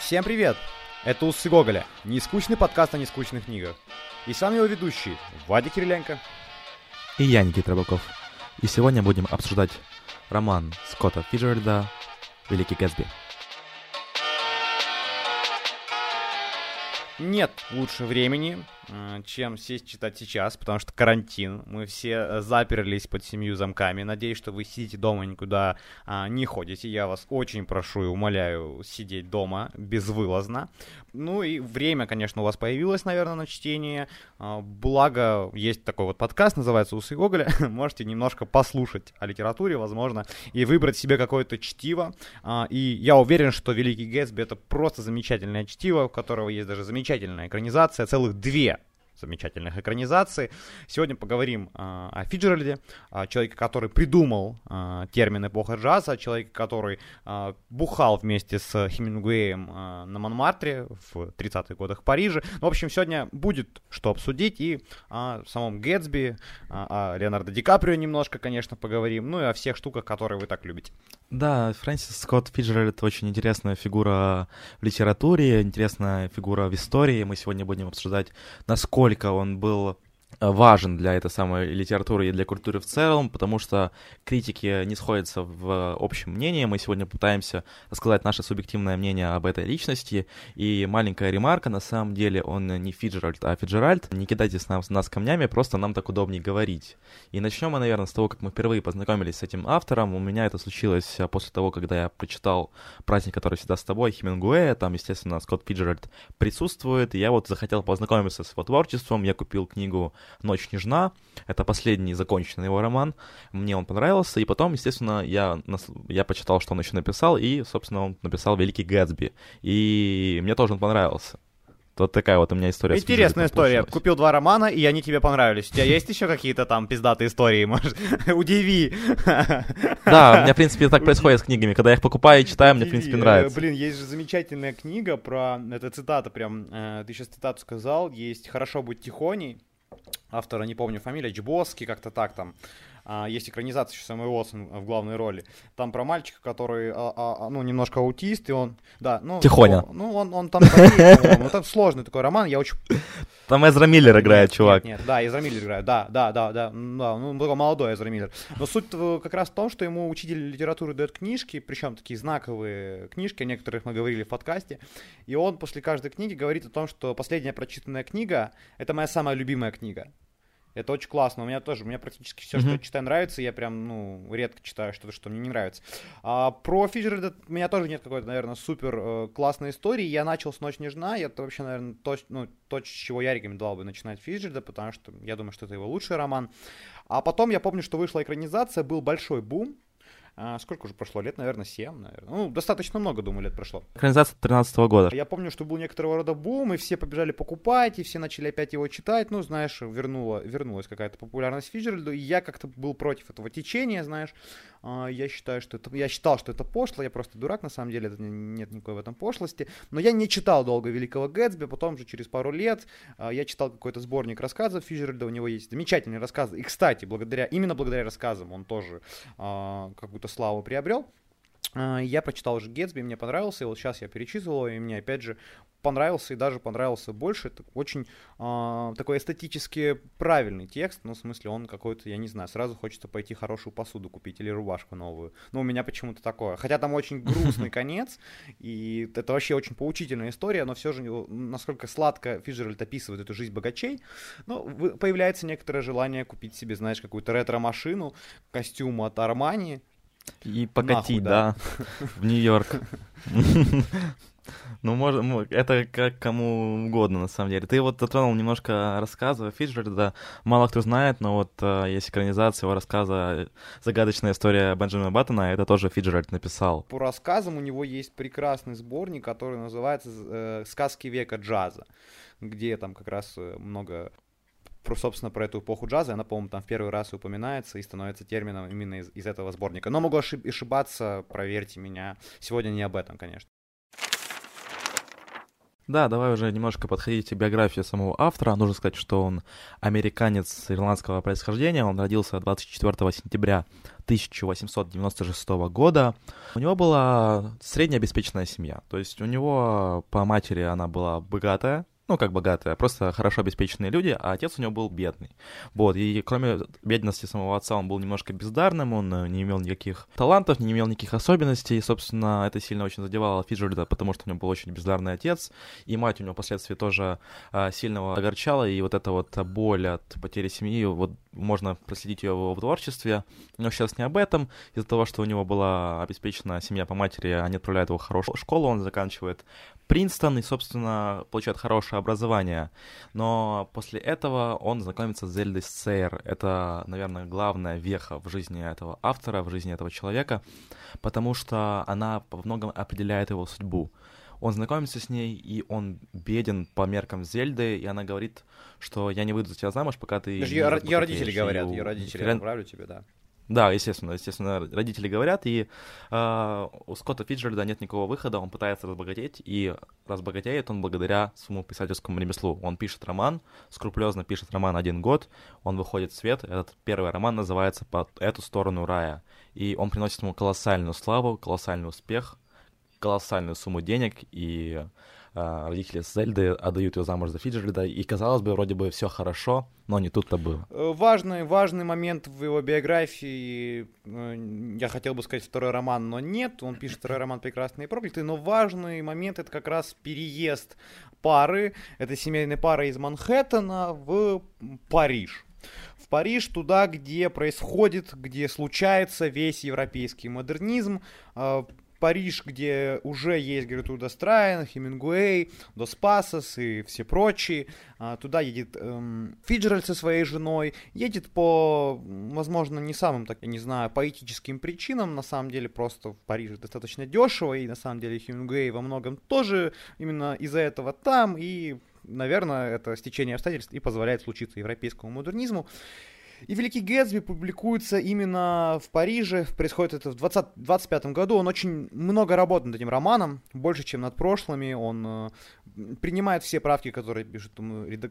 Всем привет! Это Усы Гоголя, нескучный подкаст о нескучных книгах. И с вами его ведущий, Вадик Кириленко. И я, Никита Рыбаков. И сегодня будем обсуждать роман Скотта Фиджеральда «Великий Гэтсби». Нет лучше времени, чем сесть читать сейчас, потому что карантин. Мы все э, заперлись под семью замками. Надеюсь, что вы сидите дома никуда а, не ходите. Я вас очень прошу и умоляю сидеть дома безвылазно. Ну и время, конечно, у вас появилось, наверное, на чтение. А, благо, есть такой вот подкаст, называется «Усы Гоголя». Можете немножко послушать о литературе, возможно, и выбрать себе какое-то чтиво. А, и я уверен, что «Великий Гэтсби» — это просто замечательное чтиво, у которого есть даже замечательная экранизация, целых две замечательных экранизаций. Сегодня поговорим э, о Фиджеральде, о человеке, который придумал э, термин эпоха джаза, человеке, который э, бухал вместе с Хемингуэем на Монмартре в 30-х годах в Париже. Ну, в общем, сегодня будет что обсудить и о самом Гэтсби, о Леонардо Ди Каприо немножко, конечно, поговорим, ну и о всех штуках, которые вы так любите. Да, Фрэнсис Скотт Фиджеральд очень интересная фигура в литературе, интересная фигура в истории. Мы сегодня будем обсуждать, насколько насколько он был важен для этой самой литературы и для культуры в целом, потому что критики не сходятся в общем мнении. Мы сегодня пытаемся рассказать наше субъективное мнение об этой личности. И маленькая ремарка, на самом деле он не Фиджеральд, а Фиджеральд. Не кидайте с нас, камнями, просто нам так удобнее говорить. И начнем мы, наверное, с того, как мы впервые познакомились с этим автором. У меня это случилось после того, когда я прочитал «Праздник, который всегда с тобой» Хемингуэя. Там, естественно, Скотт Фиджеральд присутствует. И я вот захотел познакомиться с его творчеством. Я купил книгу «Ночь нежна». Это последний законченный его роман. Мне он понравился, и потом, естественно, я, я почитал, что он еще написал, и, собственно, он написал «Великий Гэтсби». И мне тоже он понравился. Вот такая вот у меня история. Интересная история. Получилась. Купил два романа, и они тебе понравились. У тебя есть еще какие-то там пиздатые истории? Может, удиви. Да, у меня, в принципе, так происходит с книгами. Когда я их покупаю и читаю, мне, в принципе, нравится. Блин, есть же замечательная книга про... Это цитата прям. Э, ты сейчас цитату сказал. Есть «Хорошо быть тихоней» автора, не помню фамилия, Джибоски, как-то так там. А, есть экранизация еще самой Уотсон в главной роли. Там про мальчика, который, а, а, а ну, немножко аутист, и он, да, ну... Тихоня. Он, ну, он, он там, ну, там сложный такой роман, я очень... Там Эзра Миллер играет, чувак. Нет, нет, да, Эзра Миллер играет, да, да, да, да, да, ну, такой молодой Эзра Миллер. Но суть как раз в том, что ему учитель литературы дает книжки, причем такие знаковые книжки, о некоторых мы говорили в подкасте, и он после каждой книги говорит о том, что последняя прочитанная книга — это моя самая любимая книга. Это очень классно. У меня тоже, у меня практически все, mm-hmm. что я читаю, нравится. Я прям, ну, редко читаю что-то, что мне не нравится. А, про Фиджеральда у меня тоже нет какой-то, наверное, супер э, классной истории. Я начал с «Ночь нежна». И это вообще, наверное, то, ну, то, с чего я рекомендовал бы начинать Фиджеральда, потому что я думаю, что это его лучший роман. А потом я помню, что вышла экранизация, был большой бум. А, сколько уже прошло? Лет, наверное, 7, наверное. Ну, достаточно много, думаю, лет прошло. Экранизация 13 года. Я помню, что был некоторого рода бум, и все побежали покупать, и все начали опять его читать. Ну, знаешь, вернула, вернулась какая-то популярность Фиджеральду, и я как-то был против этого течения, знаешь. А, я считаю, что это... Я считал, что это пошло, я просто дурак, на самом деле, это нет никакой в этом пошлости. Но я не читал долго Великого Гэтсби, потом же через пару лет а, я читал какой-то сборник рассказов Фиджеральда, у него есть замечательные рассказы. И, кстати, благодаря, именно благодаря рассказам он тоже какую-то славу приобрел. А, я прочитал уже Гетсби, мне понравился, и вот сейчас я перечитывал, и мне опять же понравился и даже понравился больше. Это очень э, такой эстетически правильный текст, ну, в смысле, он какой-то, я не знаю, сразу хочется пойти хорошую посуду купить или рубашку новую. Ну, у меня почему-то такое. Хотя там очень грустный конец, и это вообще очень поучительная история, но все же, насколько сладко Фиджеральд описывает эту жизнь богачей, ну, появляется некоторое желание купить себе, знаешь, какую-то ретро-машину, костюм от Армани, и покатить, да, в Нью-Йорк. Ну, может, это как кому угодно, на самом деле. Ты вот затронул немножко рассказа Фиджерда. Мало кто знает, но вот э, есть экранизация его рассказа «Загадочная история Бенджамина Баттона», это тоже Фиджеральд написал. По рассказам у него есть прекрасный сборник, который называется э, «Сказки века джаза», где там как раз э, много про, собственно, про эту эпоху джаза, она, по-моему, там в первый раз упоминается и становится термином именно из, из этого сборника. Но могу ошибаться, проверьте меня. Сегодня не об этом, конечно. Да, давай уже немножко подходить к биографии самого автора. Нужно сказать, что он американец ирландского происхождения. Он родился 24 сентября 1896 года. У него была среднеобеспеченная семья. То есть у него по матери она была богатая, ну, как богатые, а просто хорошо обеспеченные люди, а отец у него был бедный. Вот, и кроме бедности самого отца, он был немножко бездарным, он э, не имел никаких талантов, не имел никаких особенностей, и, собственно, это сильно очень задевало Фиджерда, потому что у него был очень бездарный отец, и мать у него впоследствии тоже а, сильно огорчала, и вот эта вот боль от потери семьи, вот можно проследить ее в творчестве, но сейчас не об этом, из-за того, что у него была обеспечена семья по матери, они отправляют его в хорошую школу, он заканчивает Принстон и, собственно, получает хорошее образование. Но после этого он знакомится с Зельдой Сейр. Это, наверное, главная веха в жизни этого автора, в жизни этого человека, потому что она во многом определяет его судьбу. Он знакомится с ней, и он беден по меркам Зельды, и она говорит, что я не выйду за тебя замуж, пока ты... Ее, ее родители говорят, ее родители, я отправлю тебе, да. Да, естественно, естественно, родители говорят, и э, у Скотта Фиджеральда нет никакого выхода, он пытается разбогатеть, и разбогатеет он благодаря своему писательскому ремеслу. Он пишет роман, скрупулезно пишет роман один год, он выходит в свет, этот первый роман называется «По эту сторону рая», и он приносит ему колоссальную славу, колоссальный успех, колоссальную сумму денег, и а, родители Зельды отдают ее замуж за Фиджеральда, и казалось бы, вроде бы все хорошо, но не тут-то было. Э, важный, важный момент в его биографии, э, я хотел бы сказать второй роман, но нет, он пишет второй роман «Прекрасные проклятые», но важный момент это как раз переезд пары, это семейная пара из Манхэттена в Париж. В Париж, туда, где происходит, где случается весь европейский модернизм, а, Париж, где уже есть Гертруда Страйн, Хемингуэй, Дос Пасос и все прочие. А, туда едет эм, Фиджеральд со своей женой. Едет по, возможно, не самым, так я не знаю, поэтическим причинам. На самом деле просто в Париже достаточно дешево. И на самом деле Хемингуэй во многом тоже именно из-за этого там. И, наверное, это стечение обстоятельств и позволяет случиться европейскому модернизму. И «Великий Гэтсби» публикуется именно в Париже, происходит это в 2025 году. Он очень много работает над этим романом, больше, чем над прошлыми. Он э, принимает все правки, которые пишут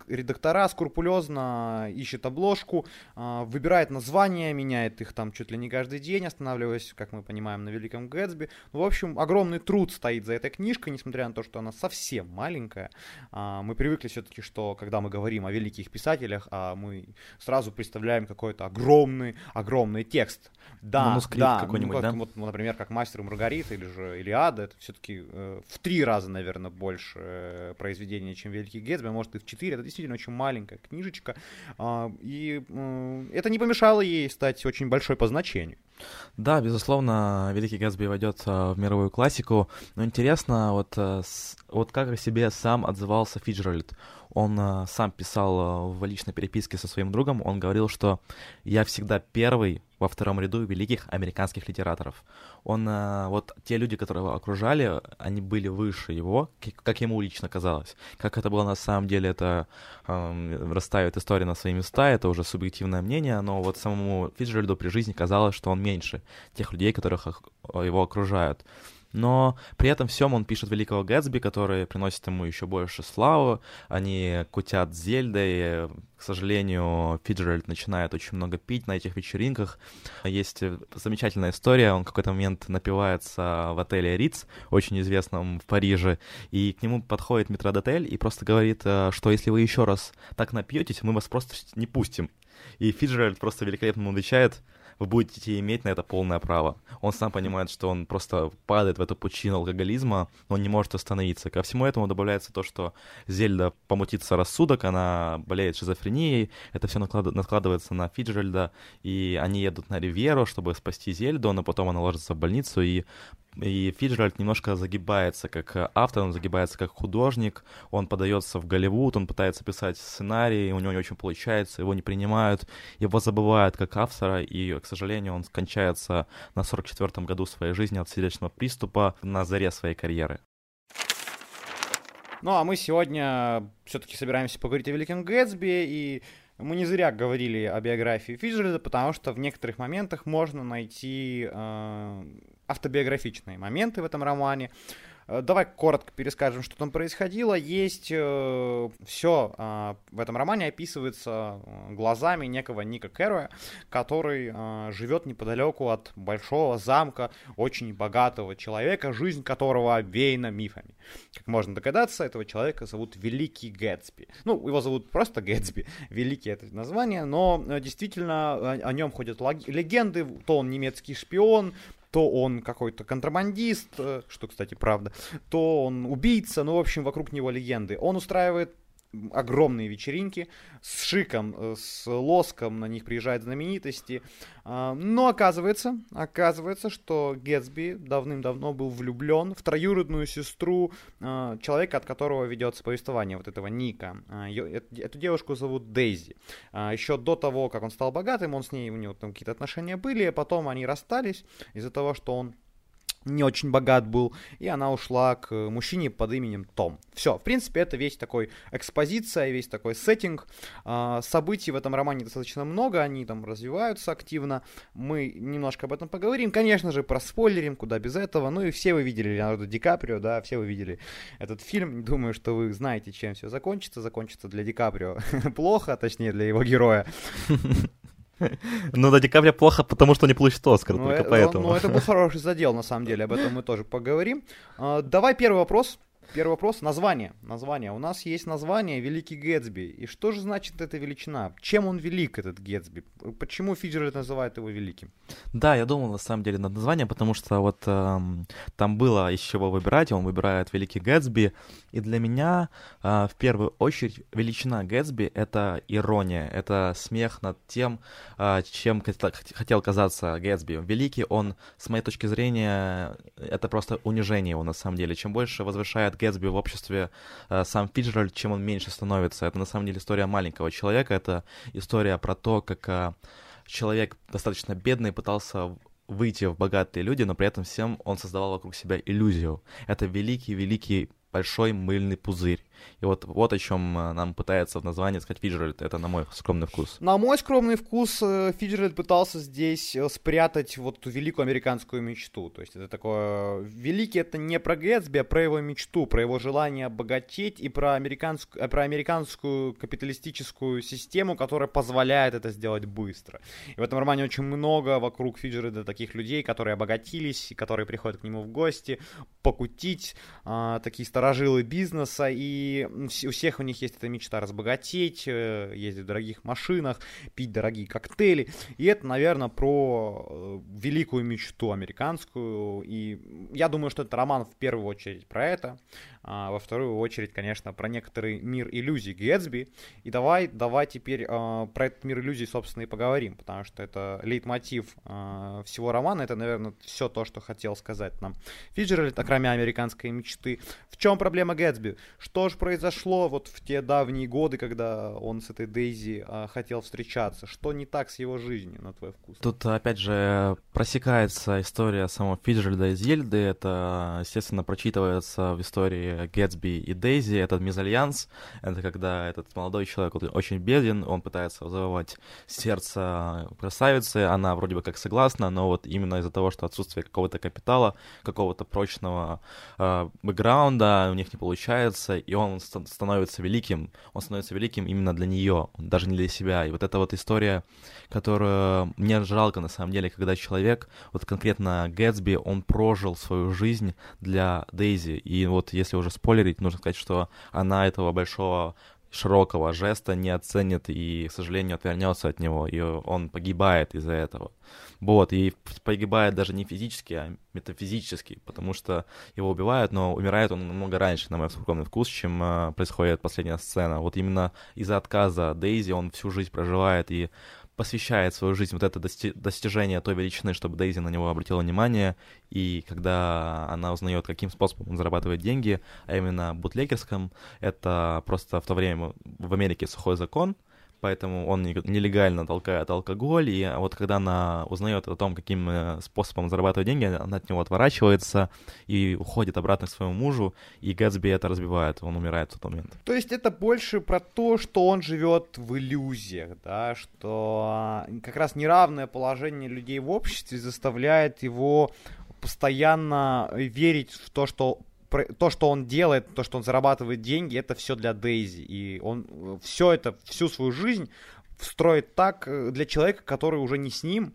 редактора, скрупулезно ищет обложку, э, выбирает названия, меняет их там чуть ли не каждый день, останавливаясь, как мы понимаем, на «Великом Гэтсби». В общем, огромный труд стоит за этой книжкой, несмотря на то, что она совсем маленькая. А, мы привыкли все-таки, что когда мы говорим о великих писателях, а мы сразу представляем получаем какой-то огромный, огромный текст. Да, Манускрипт да, какой-нибудь, ну, как, да? Вот, например, как «Мастер и Маргарита» или же «Илиада», это все-таки э, в три раза, наверное, больше э, произведения, чем «Великий Гэтсби», а может и в четыре. Это действительно очень маленькая книжечка, э, и э, это не помешало ей стать очень большой по значению. Да, безусловно, Великий Гэтсби войдет в мировую классику, но интересно, вот, э, вот как о себе сам отзывался Фиджеральд он э, сам писал э, в личной переписке со своим другом, он говорил, что я всегда первый во втором ряду великих американских литераторов. Он, э, вот те люди, которые его окружали, они были выше его, как ему лично казалось. Как это было на самом деле, это э, расставит история на свои места, это уже субъективное мнение, но вот самому Фиджеральду при жизни казалось, что он меньше тех людей, которых его окружают но при этом всем он пишет Великого Гэтсби, который приносит ему еще больше славы, они кутят Зельдой, к сожалению, Фиджеральд начинает очень много пить на этих вечеринках. Есть замечательная история, он в какой-то момент напивается в отеле Риц, очень известном в Париже, и к нему подходит метродотель и просто говорит, э, что если вы еще раз так напьетесь, мы вас просто не пустим. И Фиджеральд просто великолепно отвечает, вы будете иметь на это полное право. Он сам понимает, что он просто падает в эту пучину алкоголизма, но он не может остановиться. Ко всему этому добавляется то, что Зельда помутится рассудок, она болеет шизофренией, это все накладывается на Фиджеральда, и они едут на Ривьеру, чтобы спасти Зельду, но потом она ложится в больницу, и и Фиджеральд немножко загибается как автор, он загибается как художник, он подается в Голливуд, он пытается писать сценарий, у него не очень получается, его не принимают, его забывают как автора, и, к сожалению, он скончается на 44-м году своей жизни от сердечного приступа на заре своей карьеры. Ну а мы сегодня все-таки собираемся поговорить о Великом Гэтсби, и мы не зря говорили о биографии Фиджеральда, потому что в некоторых моментах можно найти э, автобиографичные моменты в этом романе. Э, давай коротко перескажем, что там происходило. Есть э, все э, в этом романе описывается э, глазами некого Ника Кэруя, который живет неподалеку от большого замка очень богатого человека, жизнь которого обвеяна мифами. Как можно догадаться, этого человека зовут Великий Гэтсби. Ну, его зовут просто Гэтсби, Великий это название, но действительно о нем ходят легенды, то он немецкий шпион, то он какой-то контрабандист, э, что, кстати, правда, то он убийца, ну, в общем, вокруг него легенды. Он устраивает огромные вечеринки с шиком, э, с лоском, на них приезжают знаменитости. А, но оказывается, оказывается, что Гетсби давным-давно был влюблен в троюродную сестру а, человека, от которого ведется повествование, вот этого Ника. А, эту девушку зовут Дейзи. Еще до того, как он стал богатым, он с ней, у него там какие-то отношения были, потом они расстались из-за того, что он не очень богат был, и она ушла к мужчине под именем Том. Все, в принципе, это весь такой экспозиция, весь такой сеттинг. А, событий в этом романе достаточно много, они там развиваются активно. Мы немножко об этом поговорим. Конечно же, про спойлерим, куда без этого. Ну и все вы видели Леонардо Ди Каприо, да, все вы видели этот фильм. Думаю, что вы знаете, чем все закончится. Закончится для Ди Каприо плохо, точнее, для его героя. Ну, до декабря плохо, потому что не получит Оскар, ну, только э, поэтому. Ну, это был хороший задел, на самом деле, об этом мы тоже поговорим. А, давай первый вопрос. Первый вопрос. Название. Название. У нас есть название Великий Гэтсби. И что же значит эта величина? Чем он велик, этот Гэтсби? Почему Фиджеральд называет его великим? Да, я думал на самом деле над названием, потому что вот эм, там было из чего выбирать. Он выбирает Великий Гэтсби. И для меня э, в первую очередь величина Гэтсби — это ирония. Это смех над тем, э, чем хотел казаться Гэтсби. Великий он, с моей точки зрения, это просто унижение его на самом деле. Чем больше возвышает Гэтсби в обществе э, сам Фиджеральд, чем он меньше становится. Это на самом деле история маленького человека, это история про то, как э, человек достаточно бедный пытался выйти в богатые люди, но при этом всем он создавал вокруг себя иллюзию. Это великий-великий большой мыльный пузырь. И вот, вот о чем э, нам пытается в названии сказать Фиджеральд. Это на мой скромный вкус. На мой скромный вкус э, Фиджеральд пытался здесь э, спрятать вот ту великую американскую мечту. То есть это такое... Великий это не про Гэтсби, а про его мечту, про его желание обогатеть и про американскую, про американскую капиталистическую систему, которая позволяет это сделать быстро. И в этом романе очень много вокруг Фиджеральда таких людей, которые обогатились, и которые приходят к нему в гости, покутить, а, такие старожилы бизнеса и у всех у них есть эта мечта разбогатеть, э, ездить в дорогих машинах, пить дорогие коктейли. И это, наверное, про э, великую мечту американскую. И я думаю, что это роман в первую очередь про это а во вторую очередь, конечно, про некоторый мир иллюзий Гэтсби. И давай, давай теперь а, про этот мир иллюзий, собственно, и поговорим, потому что это лейтмотив а, всего романа, это, наверное, все то, что хотел сказать нам Фиджеральд, кроме американской мечты. В чем проблема Гэтсби? Что же произошло вот в те давние годы, когда он с этой Дейзи а, хотел встречаться? Что не так с его жизнью, на твой вкус? Тут, опять же, просекается история самого Фиджеральда из Ельды, это, естественно, прочитывается в истории Гэтсби и Дейзи, этот мезальянс, это когда этот молодой человек очень беден, он пытается завоевать сердце красавицы, она вроде бы как согласна, но вот именно из-за того, что отсутствие какого-то капитала, какого-то прочного э, бэкграунда у них не получается, и он становится великим, он становится великим именно для нее, даже не для себя. И вот эта вот история, которую мне жалко на самом деле, когда человек, вот конкретно Гэтсби, он прожил свою жизнь для Дейзи, и вот если уже спойлерить, нужно сказать, что она этого большого широкого жеста не оценит и, к сожалению, отвернется от него, и он погибает из-за этого. Вот, и погибает даже не физически, а метафизически, потому что его убивают, но умирает он намного раньше, на мой скромный вкус, чем э, происходит последняя сцена. Вот именно из-за отказа Дейзи он всю жизнь проживает и посвящает свою жизнь вот это дости- достижение той величины, чтобы Дейзи на него обратила внимание, и когда она узнает, каким способом он зарабатывает деньги, а именно бутлегерском, это просто в то время в Америке сухой закон, поэтому он нелегально толкает алкоголь, и вот когда она узнает о том, каким э, способом зарабатывать деньги, она от него отворачивается и уходит обратно к своему мужу, и Гэтсби это разбивает, он умирает в тот момент. То есть это больше про то, что он живет в иллюзиях, да, что а, как раз неравное положение людей в обществе заставляет его постоянно верить в то, что то, что он делает, то, что он зарабатывает деньги, это все для Дейзи. И он э, все это, всю свою жизнь строит так э, для человека, который уже не с ним,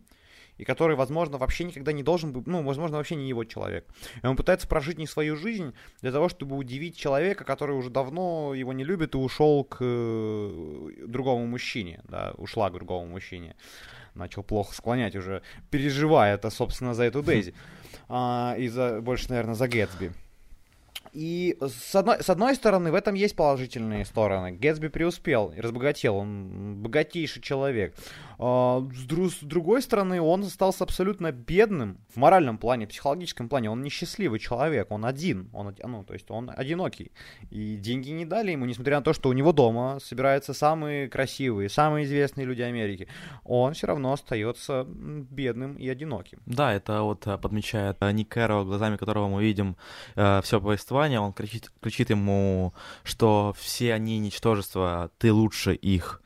и который, возможно, вообще никогда не должен быть, ну, возможно, вообще не его человек. И он пытается прожить не свою жизнь для того, чтобы удивить человека, который уже давно его не любит и ушел к э, другому мужчине, да, ушла к другому мужчине. Начал плохо склонять уже, переживая это, собственно, за эту Дейзи. А, и за, больше, наверное, за Гэтсби. И с одной, с одной стороны, в этом есть положительные стороны. Гэтсби преуспел разбогател, он богатейший человек. А, с, дру, с другой стороны, он остался абсолютно бедным в моральном плане, в психологическом плане. Он несчастливый человек, он один, он, ну, то есть он одинокий. И деньги не дали ему, несмотря на то, что у него дома собираются самые красивые, самые известные люди Америки. Он все равно остается бедным и одиноким. Да, это вот э, подмечает э, Ник Кэрро, глазами которого мы видим э, все повествование повествования, он кричит, кричит ему, что все они ничтожества, ты лучше их.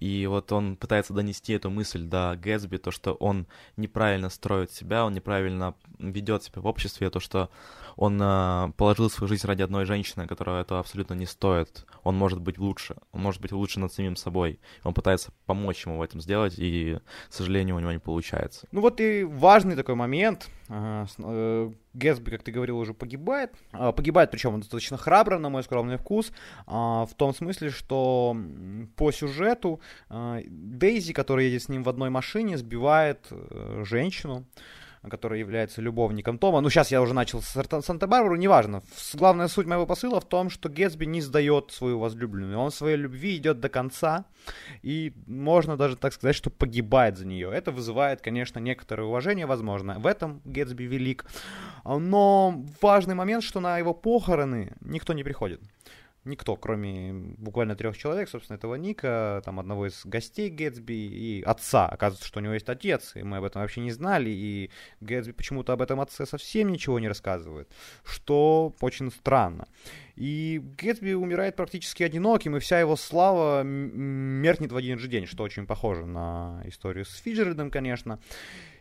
И вот он пытается донести эту мысль до Гэтсби, то, что он неправильно строит себя, он неправильно ведет себя в обществе, то, что он э, положил свою жизнь ради одной женщины, которая это абсолютно не стоит. Он может быть лучше, он может быть лучше над самим собой. Он пытается помочь ему в этом сделать, и, к сожалению, у него не получается. Ну вот и важный такой момент. Э, Гэтсби, как ты говорил, уже погибает. А, погибает, причем он достаточно храбро, на мой скромный вкус, в том смысле, что по сюжету Дейзи, которая едет с ним в одной машине, сбивает э, женщину, который является любовником Тома. Ну, сейчас я уже начал с Санта-Барбару, неважно. Главная суть моего посыла в том, что Гетсби не сдает свою возлюбленную. Он своей любви идет до конца, и можно даже так сказать, что погибает за нее. Это вызывает, конечно, некоторое уважение, возможно. В этом Гетсби велик. Но важный момент, что на его похороны никто не приходит никто, кроме буквально трех человек, собственно, этого Ника, там одного из гостей Гэтсби и отца. Оказывается, что у него есть отец, и мы об этом вообще не знали, и Гэтсби почему-то об этом отце совсем ничего не рассказывает, что очень странно. И Гэтсби умирает практически одиноким, и вся его слава меркнет в один же день, что очень похоже на историю с Фиджердом, конечно.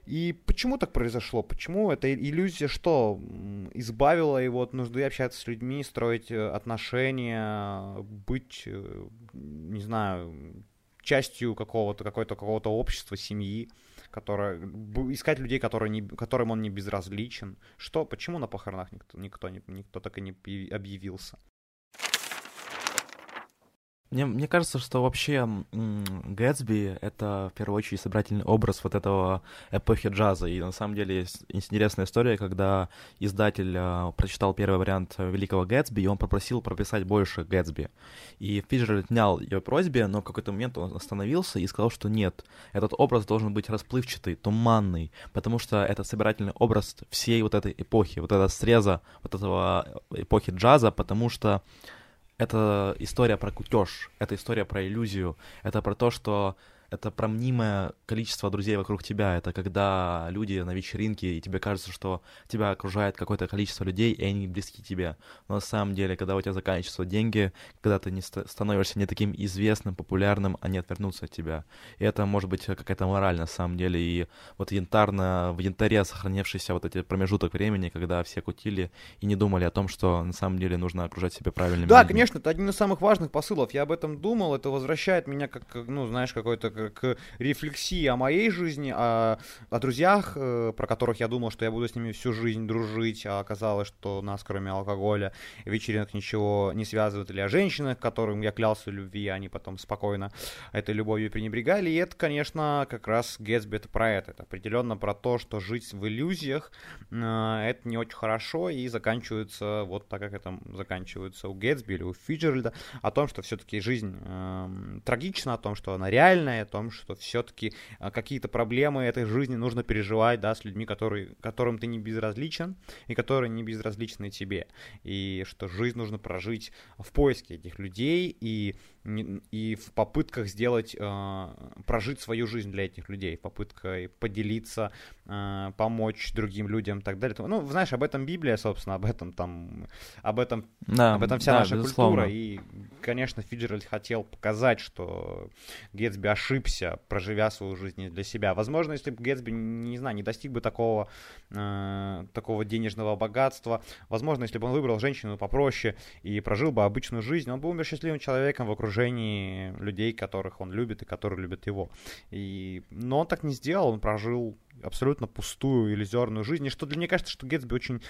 И почему так произошло? Почему эта иллюзия что? Избавила его от нужды общаться с людьми, строить э, отношения, быть, э, не знаю, частью какого-то, какой-то, какого-то общества, семьи, которое, искать людей, которые не, которым он не безразличен. Что, почему на похоронах никто, никто, никто так и не объявился? Мне, мне кажется, что вообще Гэтсби — это, в первую очередь, собирательный образ вот этого эпохи джаза. И на самом деле есть интересная история, когда издатель э, прочитал первый вариант Великого Гэтсби, и он попросил прописать больше Гэтсби. И Фиджер отнял ее просьбе, но в какой-то момент он остановился и сказал, что нет, этот образ должен быть расплывчатый, туманный, потому что это собирательный образ всей вот этой эпохи, вот этого среза, вот этого эпохи джаза, потому что это история про кутеж, это история про иллюзию, это про то, что это про мнимое количество друзей вокруг тебя. Это когда люди на вечеринке, и тебе кажется, что тебя окружает какое-то количество людей, и они близки тебе. Но на самом деле, когда у тебя заканчиваются деньги, когда ты не становишься не таким известным, популярным, они отвернутся от тебя. И это может быть какая-то мораль на самом деле. И вот янтарно, в янтаре сохранившийся вот эти промежуток времени, когда все кутили и не думали о том, что на самом деле нужно окружать себя правильными Да, людьми. конечно, это один из самых важных посылов. Я об этом думал, это возвращает меня как, ну, знаешь, какой-то к рефлексии о моей жизни, о, о друзьях, э, про которых я думал, что я буду с ними всю жизнь дружить, а оказалось, что нас, кроме алкоголя вечеринок, ничего не связывает, или о женщинах, которым я клялся в любви, они потом спокойно этой любовью пренебрегали. И это, конечно, как раз Гэтсби это про это. Это определенно про то, что жить в иллюзиях э, это не очень хорошо и заканчивается вот так, как это заканчивается у Гэтсби или у Фиджеральда, о том, что все-таки жизнь э, трагична, о том, что она реальная, том, что все-таки а, какие-то проблемы этой жизни нужно переживать, да, с людьми, которые, которым ты не безразличен и которые не безразличны тебе. И что жизнь нужно прожить в поиске этих людей и и в попытках сделать, э, прожить свою жизнь для этих людей, попыткой поделиться, э, помочь другим людям и так далее. Ну, знаешь, об этом Библия, собственно, об этом там, об этом, да, об этом вся да, наша безусловно. культура. И, конечно, Фиджеральд хотел показать, что Гетсби ошибся проживя свою жизнь для себя. Возможно, если бы Гэтсби, не знаю, не достиг бы такого, э, такого денежного богатства, возможно, если бы он выбрал женщину попроще и прожил бы обычную жизнь, он бы умер счастливым человеком в окружении людей, которых он любит и которые любят его. И... Но он так не сделал, он прожил абсолютно пустую, иллюзорную жизнь. И что для меня кажется, что Гэтсби очень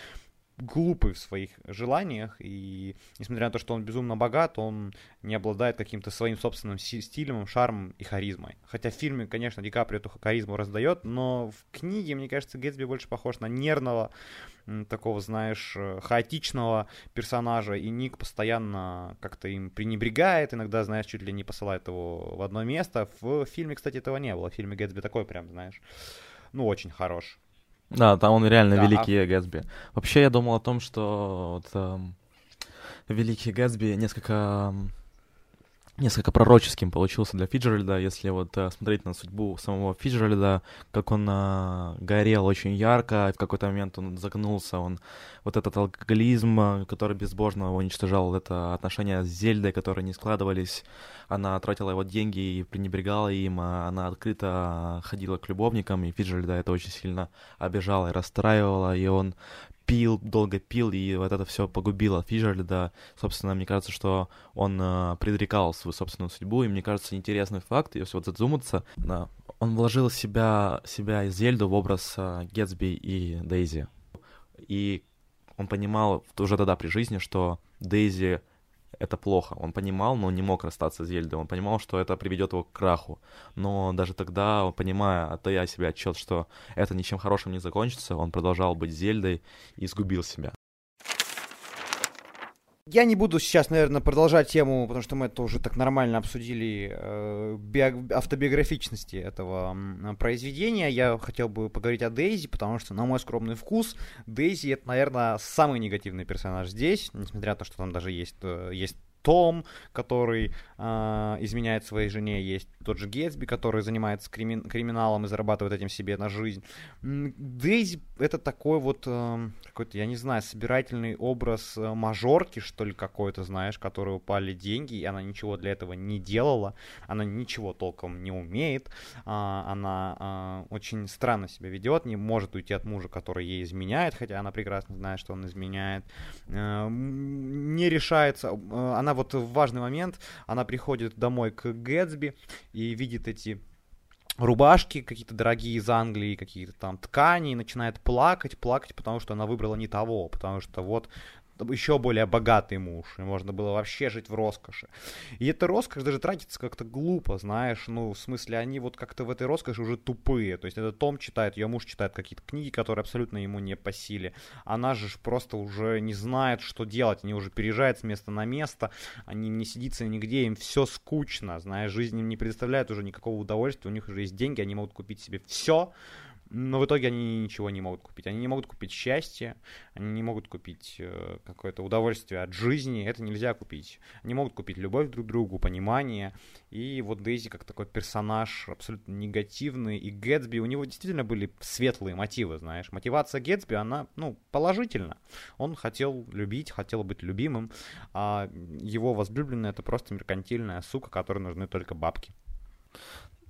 глупый в своих желаниях, и несмотря на то, что он безумно богат, он не обладает каким-то своим собственным стилем, шармом и харизмой. Хотя в фильме, конечно, Ди Каприо эту харизму раздает, но в книге, мне кажется, Гэтсби больше похож на нервного, такого, знаешь, э, хаотичного персонажа, и Ник постоянно как-то им пренебрегает, иногда, знаешь, чуть ли не посылает его в одно место. В фильме, кстати, этого не было. В фильме Гэтсби такой прям, знаешь, ну, очень хорош. Да, там он реально да. великий а Гэтсби. Вообще, я думал о том, что вот, эм, великий Гэтсби несколько несколько пророческим получился для Фиджеральда, если вот э, смотреть на судьбу самого Фиджеральда, как он э, горел очень ярко, в какой-то момент он загнулся, он вот этот алкоголизм, э, который безбожно уничтожал, это отношения с Зельдой, которые не складывались, она тратила его деньги и пренебрегала им, а она открыто ходила к любовникам, и Фиджеральда это очень сильно обижало и расстраивало, и он пил, долго пил, и вот это все погубило Фиджеральда. Собственно, мне кажется, что он э, предрекал свою собственную судьбу, и мне кажется, интересный факт, если вот задуматься, да, он вложил себя, себя и Зельду в образ э, Гетсби и Дейзи. И он понимал уже тогда при жизни, что Дейзи это плохо. Он понимал, но не мог расстаться с Зельдой. Он понимал, что это приведет его к краху. Но даже тогда, понимая, отдая себе отчет, что это ничем хорошим не закончится, он продолжал быть Зельдой и сгубил себя. Я не буду сейчас, наверное, продолжать тему, потому что мы это уже так нормально обсудили, э, био- автобиографичности этого э, произведения. Я хотел бы поговорить о Дейзи, потому что, на мой скромный вкус, Дейзи это, наверное, самый негативный персонаж здесь, несмотря на то, что там даже есть, э, есть том, который э, изменяет своей жене, есть тот же Гетсби, который занимается крими- криминалом и зарабатывает этим себе на жизнь. Дейзи это такой вот э, какой-то, я не знаю, собирательный образ э, мажорки, что ли, какой-то, знаешь, которой упали деньги, и она ничего для этого не делала, она ничего толком не умеет, э, она э, очень странно себя ведет, не может уйти от мужа, который ей изменяет, хотя она прекрасно знает, что он изменяет, э, не решается, э, она вот в важный момент, она приходит домой к Гэтсби и видит эти рубашки какие-то дорогие из Англии, какие-то там ткани, и начинает плакать, плакать, потому что она выбрала не того, потому что вот еще более богатый муж, и можно было вообще жить в роскоши. И эта роскошь даже тратится как-то глупо, знаешь, ну, в смысле, они вот как-то в этой роскоши уже тупые, то есть этот Том читает, ее муж читает какие-то книги, которые абсолютно ему не по силе, она же просто уже не знает, что делать, они уже переезжают с места на место, они не сидятся нигде, им все скучно, знаешь, жизнь им не предоставляет уже никакого удовольствия, у них уже есть деньги, они могут купить себе все, но в итоге они ничего не могут купить. Они не могут купить счастье, они не могут купить э, какое-то удовольствие от жизни, это нельзя купить. Они могут купить любовь друг к другу, понимание. И вот Дейзи как такой персонаж абсолютно негативный. И Гэтсби, у него действительно были светлые мотивы, знаешь. Мотивация Гэтсби, она, ну, положительна. Он хотел любить, хотел быть любимым, а его возлюбленная это просто меркантильная сука, которой нужны только бабки.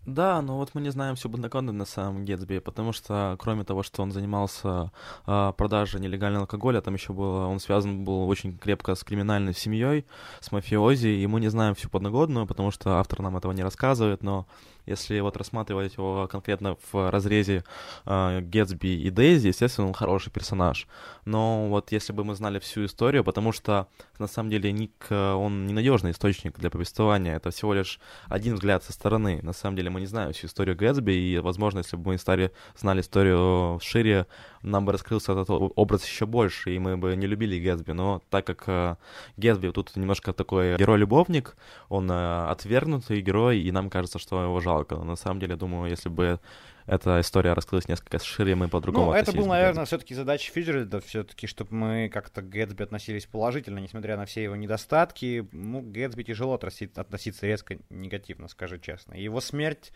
Да, но вот мы не знаем всю бэкграунда на самом Гетсби, потому что кроме того, что он занимался э, продажей нелегального алкоголя, там еще было, он связан был очень крепко с криминальной семьей, с мафиози, и мы не знаем всю подноготную, потому что автор нам этого не рассказывает, но если вот рассматривать его конкретно в разрезе э, и Дейзи, естественно, он хороший персонаж. Но вот если бы мы знали всю историю, потому что на самом деле Ник, э, он ненадежный источник для повествования, это всего лишь один взгляд со стороны. На самом деле мы не знаем всю историю Гэтсби, и, возможно, если бы мы стали, знали историю шире, нам бы раскрылся этот образ еще больше, и мы бы не любили Гэтсби. Но так как э, Гэтсби тут немножко такой герой-любовник, он э, отвергнутый герой, и нам кажется, что его жалко. Но на самом деле, думаю, если бы эта история раскрылась несколько шире, мы по-другому Ну, это был, наверное, все-таки задача Фиджеральда, все-таки, чтобы мы как-то к Гэтсби относились положительно, несмотря на все его недостатки. Ну, Гэтсби тяжело относиться резко негативно, скажи честно. Его смерть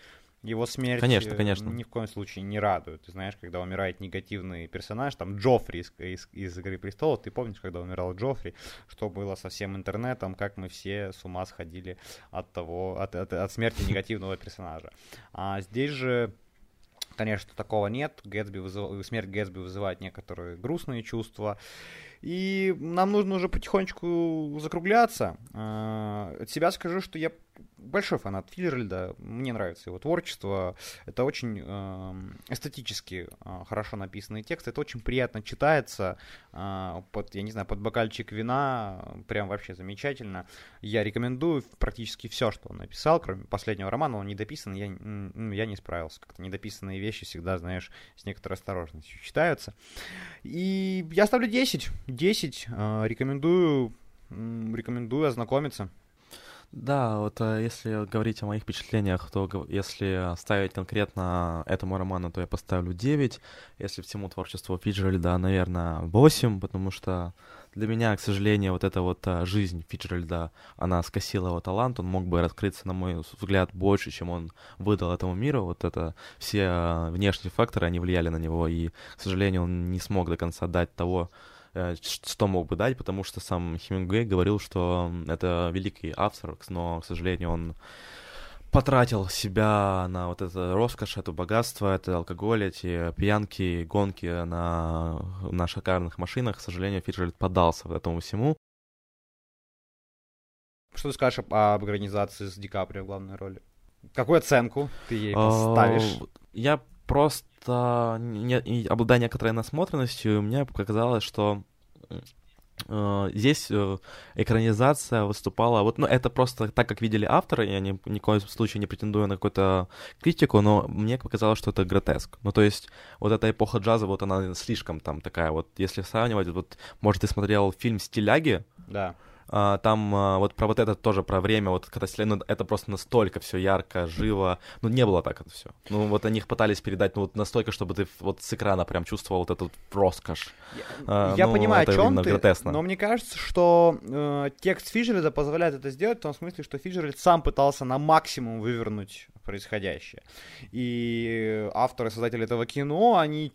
Его смерть Конечно, э, конечно. ни в коем случае не радует. Ты знаешь, когда умирает негативный персонаж, там Джоффри из, из, из «Игры престолов», ты помнишь, когда умирал Джоффри, что было со всем интернетом, как мы все с ума сходили от того, от, от, от смерти негативного персонажа. А здесь же Конечно, такого нет. Гэтсби вызыв... Смерть Гэтсби вызывает некоторые грустные чувства. И нам нужно уже потихонечку закругляться. А, от себя скажу, что я большой фанат Фиджеральда, мне нравится его творчество, это очень э, эстетически э, хорошо написанный текст, это очень приятно читается, э, под, я не знаю, под бокальчик вина, прям вообще замечательно. Я рекомендую практически все, что он написал, кроме последнего романа, он недописан, я, я не справился, как-то недописанные вещи всегда, знаешь, с некоторой осторожностью читаются. И я ставлю 10, 10, э, рекомендую, рекомендую ознакомиться. Да, вот э, если говорить о моих впечатлениях, то если ставить конкретно этому роману, то я поставлю 9. Если всему творчеству Фиджеральда, наверное, 8, потому что для меня, к сожалению, вот эта вот э, жизнь Фиджеральда, она скосила его талант, он мог бы раскрыться, на мой взгляд, больше, чем он выдал этому миру. Вот это все э, внешние факторы, они влияли на него, и, к сожалению, он не смог до конца дать того, что мог бы дать, потому что сам Хемингуэй говорил, что это великий автор, но, к сожалению, он потратил себя на вот это роскошь, это богатство, это алкоголь, эти пьянки, гонки на, на шикарных машинах. К сожалению, Фиджеральд поддался этому всему. Что ты скажешь об, об организации с Ди Каприо в главной роли? Какую оценку ты ей поставишь? Я просто, не, обладая некоторой насмотренностью, мне показалось, что Uh, здесь uh, экранизация выступала, вот, ну, это просто так, как видели авторы, я ни, ни в коем случае не претендую на какую-то критику, но мне показалось, что это гротеск. Ну, то есть, вот эта эпоха джаза, вот она слишком там такая, вот, если сравнивать, вот, может, ты смотрел фильм «Стиляги»? Да. А, там а, вот про вот это тоже про время, вот когда ну, это просто настолько все ярко, живо, ну не было так это все. Ну вот они их пытались передать, ну вот настолько, чтобы ты вот с экрана прям чувствовал вот этот роскошь. Я, а, я ну, понимаю, о чем ты, гротесно. но мне кажется, что э, текст Фиджеральда позволяет это сделать в том смысле, что Фиджеральд сам пытался на максимум вывернуть происходящее. И авторы, создатели этого кино, они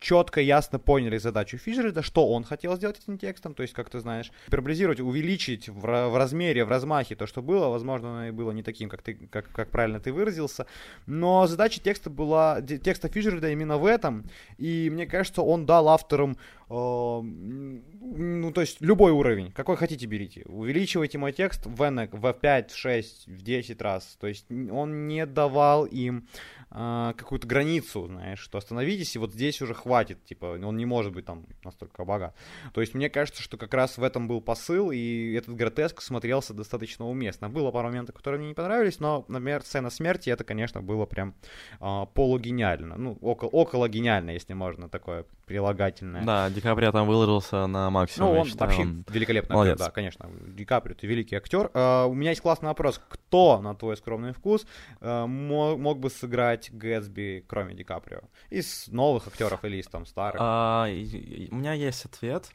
четко, ясно поняли задачу Фишера, что он хотел сделать этим текстом, то есть, как ты знаешь, гиперболизировать, увеличить в, в размере, в размахе то, что было, возможно, оно и было не таким, как, ты, как, как правильно ты выразился, но задача текста была, текста Фишера именно в этом, и мне кажется, он дал авторам ну, то есть любой уровень, какой хотите берите. Увеличивайте мой текст в, N, в 5, в 6, в 10 раз. То есть он не давал им э, какую-то границу, знаешь, что остановитесь, и вот здесь уже хватит, типа, он не может быть там настолько богат. То есть мне кажется, что как раз в этом был посыл, и этот гротеск смотрелся достаточно уместно. Было пару моментов, которые мне не понравились, но, например, сцена смерти, это, конечно, было прям э, полугениально. Ну, около, около гениально, если можно такое прилагательное. Да, Ди Каприо там выложился на максимум. Ну, он считаю, вообще он... великолепный Молодец. актер, да, конечно. Ди Каприо, ты великий актер. Uh, у меня есть классный вопрос. Кто, на твой скромный вкус, uh, мог, бы сыграть Гэтсби, кроме Ди Каприо? Из новых актеров или из там старых? А, у меня есть ответ.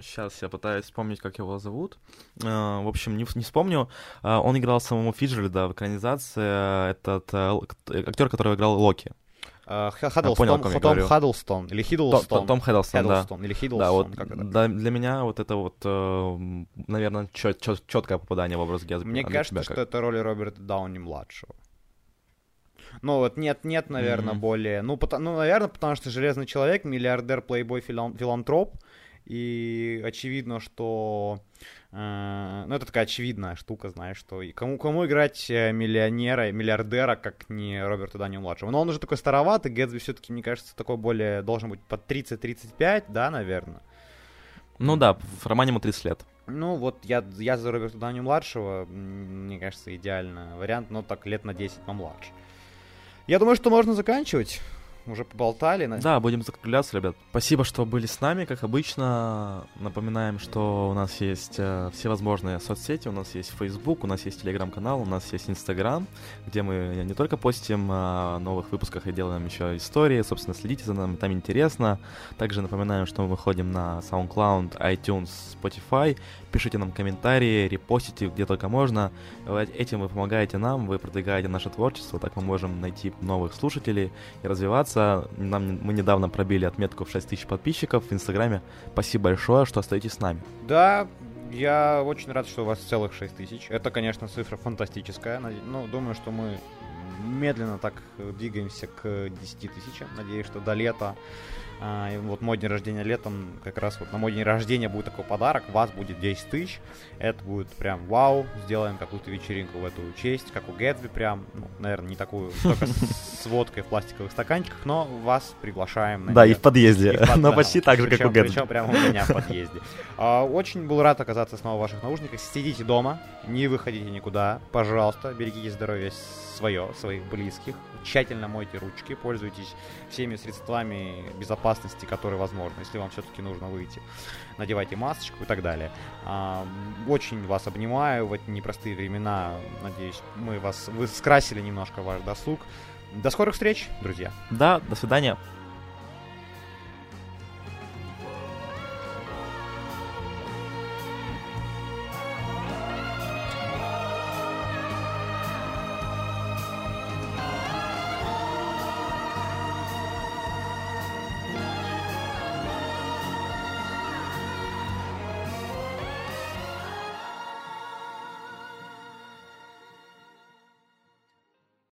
Сейчас я пытаюсь вспомнить, как его зовут. Uh, в общем, не, не вспомню. Uh, он играл самому Фиджеральда в экранизации. Этот актер, который играл Локи. Хаддлстон, понял, Том, Том Хаддлстон или Хиддлстон. Том, Хиддлстон, да. Или Хиддлстон, да, вот да, для меня вот это вот, э, наверное, чет, чет, четкое попадание в образ Гетсби. Мне а кажется, что это роль Роберта Дауни-младшего. Ну вот нет, нет, наверное, mm-hmm. более... Ну, потому, ну, наверное, потому что Железный Человек, миллиардер, плейбой, филантроп, и очевидно, что Э, ну, это такая очевидная штука, знаешь, что и кому, кому играть э, миллионера, миллиардера, как не Роберта Дани младшего. Но он уже такой староватый, Гэтсби все-таки, мне кажется, такой более, должен быть под 30-35, да, наверное. Ну да, в романе ему 30 лет. Ну, вот я, я за Роберта Дани младшего, мне кажется, идеальный вариант, но так лет на 10 помладше. Я думаю, что можно заканчивать. Уже поболтали. Да, будем закругляться, ребят. Спасибо, что были с нами, как обычно. Напоминаем, что у нас есть э, всевозможные соцсети, у нас есть Facebook, у нас есть Telegram-канал, у нас есть Instagram, где мы не только постим о новых выпусках и делаем еще истории, собственно, следите за нами, там интересно. Также напоминаем, что мы выходим на SoundCloud, iTunes, Spotify. Пишите нам комментарии, репостите где только можно. Этим вы помогаете нам, вы продвигаете наше творчество, так мы можем найти новых слушателей и развиваться. Нам, мы недавно пробили отметку в 6 тысяч подписчиков в Инстаграме. Спасибо большое, что остаетесь с нами. Да, я очень рад, что у вас целых 6 тысяч. Это, конечно, цифра фантастическая. Ну, думаю, что мы медленно так двигаемся к 10 тысячам. Надеюсь, что до лета а, и вот мой день рождения летом, как раз вот на мой день рождения будет такой подарок, вас будет 10 тысяч, это будет прям вау, сделаем какую-то вечеринку в эту честь, как у Гэтсби прям, ну, наверное, не такую, только с водкой в пластиковых стаканчиках, но вас приглашаем. Да, и в подъезде, но почти так же, как у Гэтсби. Причем прямо у меня в подъезде. А, очень был рад оказаться снова в ваших наушниках, сидите дома, не выходите никуда, пожалуйста, берегите здоровье свое, своих близких, тщательно мойте ручки, пользуйтесь всеми средствами безопасности, которые возможны, если вам все-таки нужно выйти. Надевайте масочку и так далее. А, очень вас обнимаю в эти непростые времена. Надеюсь, мы вас, вы скрасили немножко ваш досуг. До скорых встреч, друзья. Да, до свидания.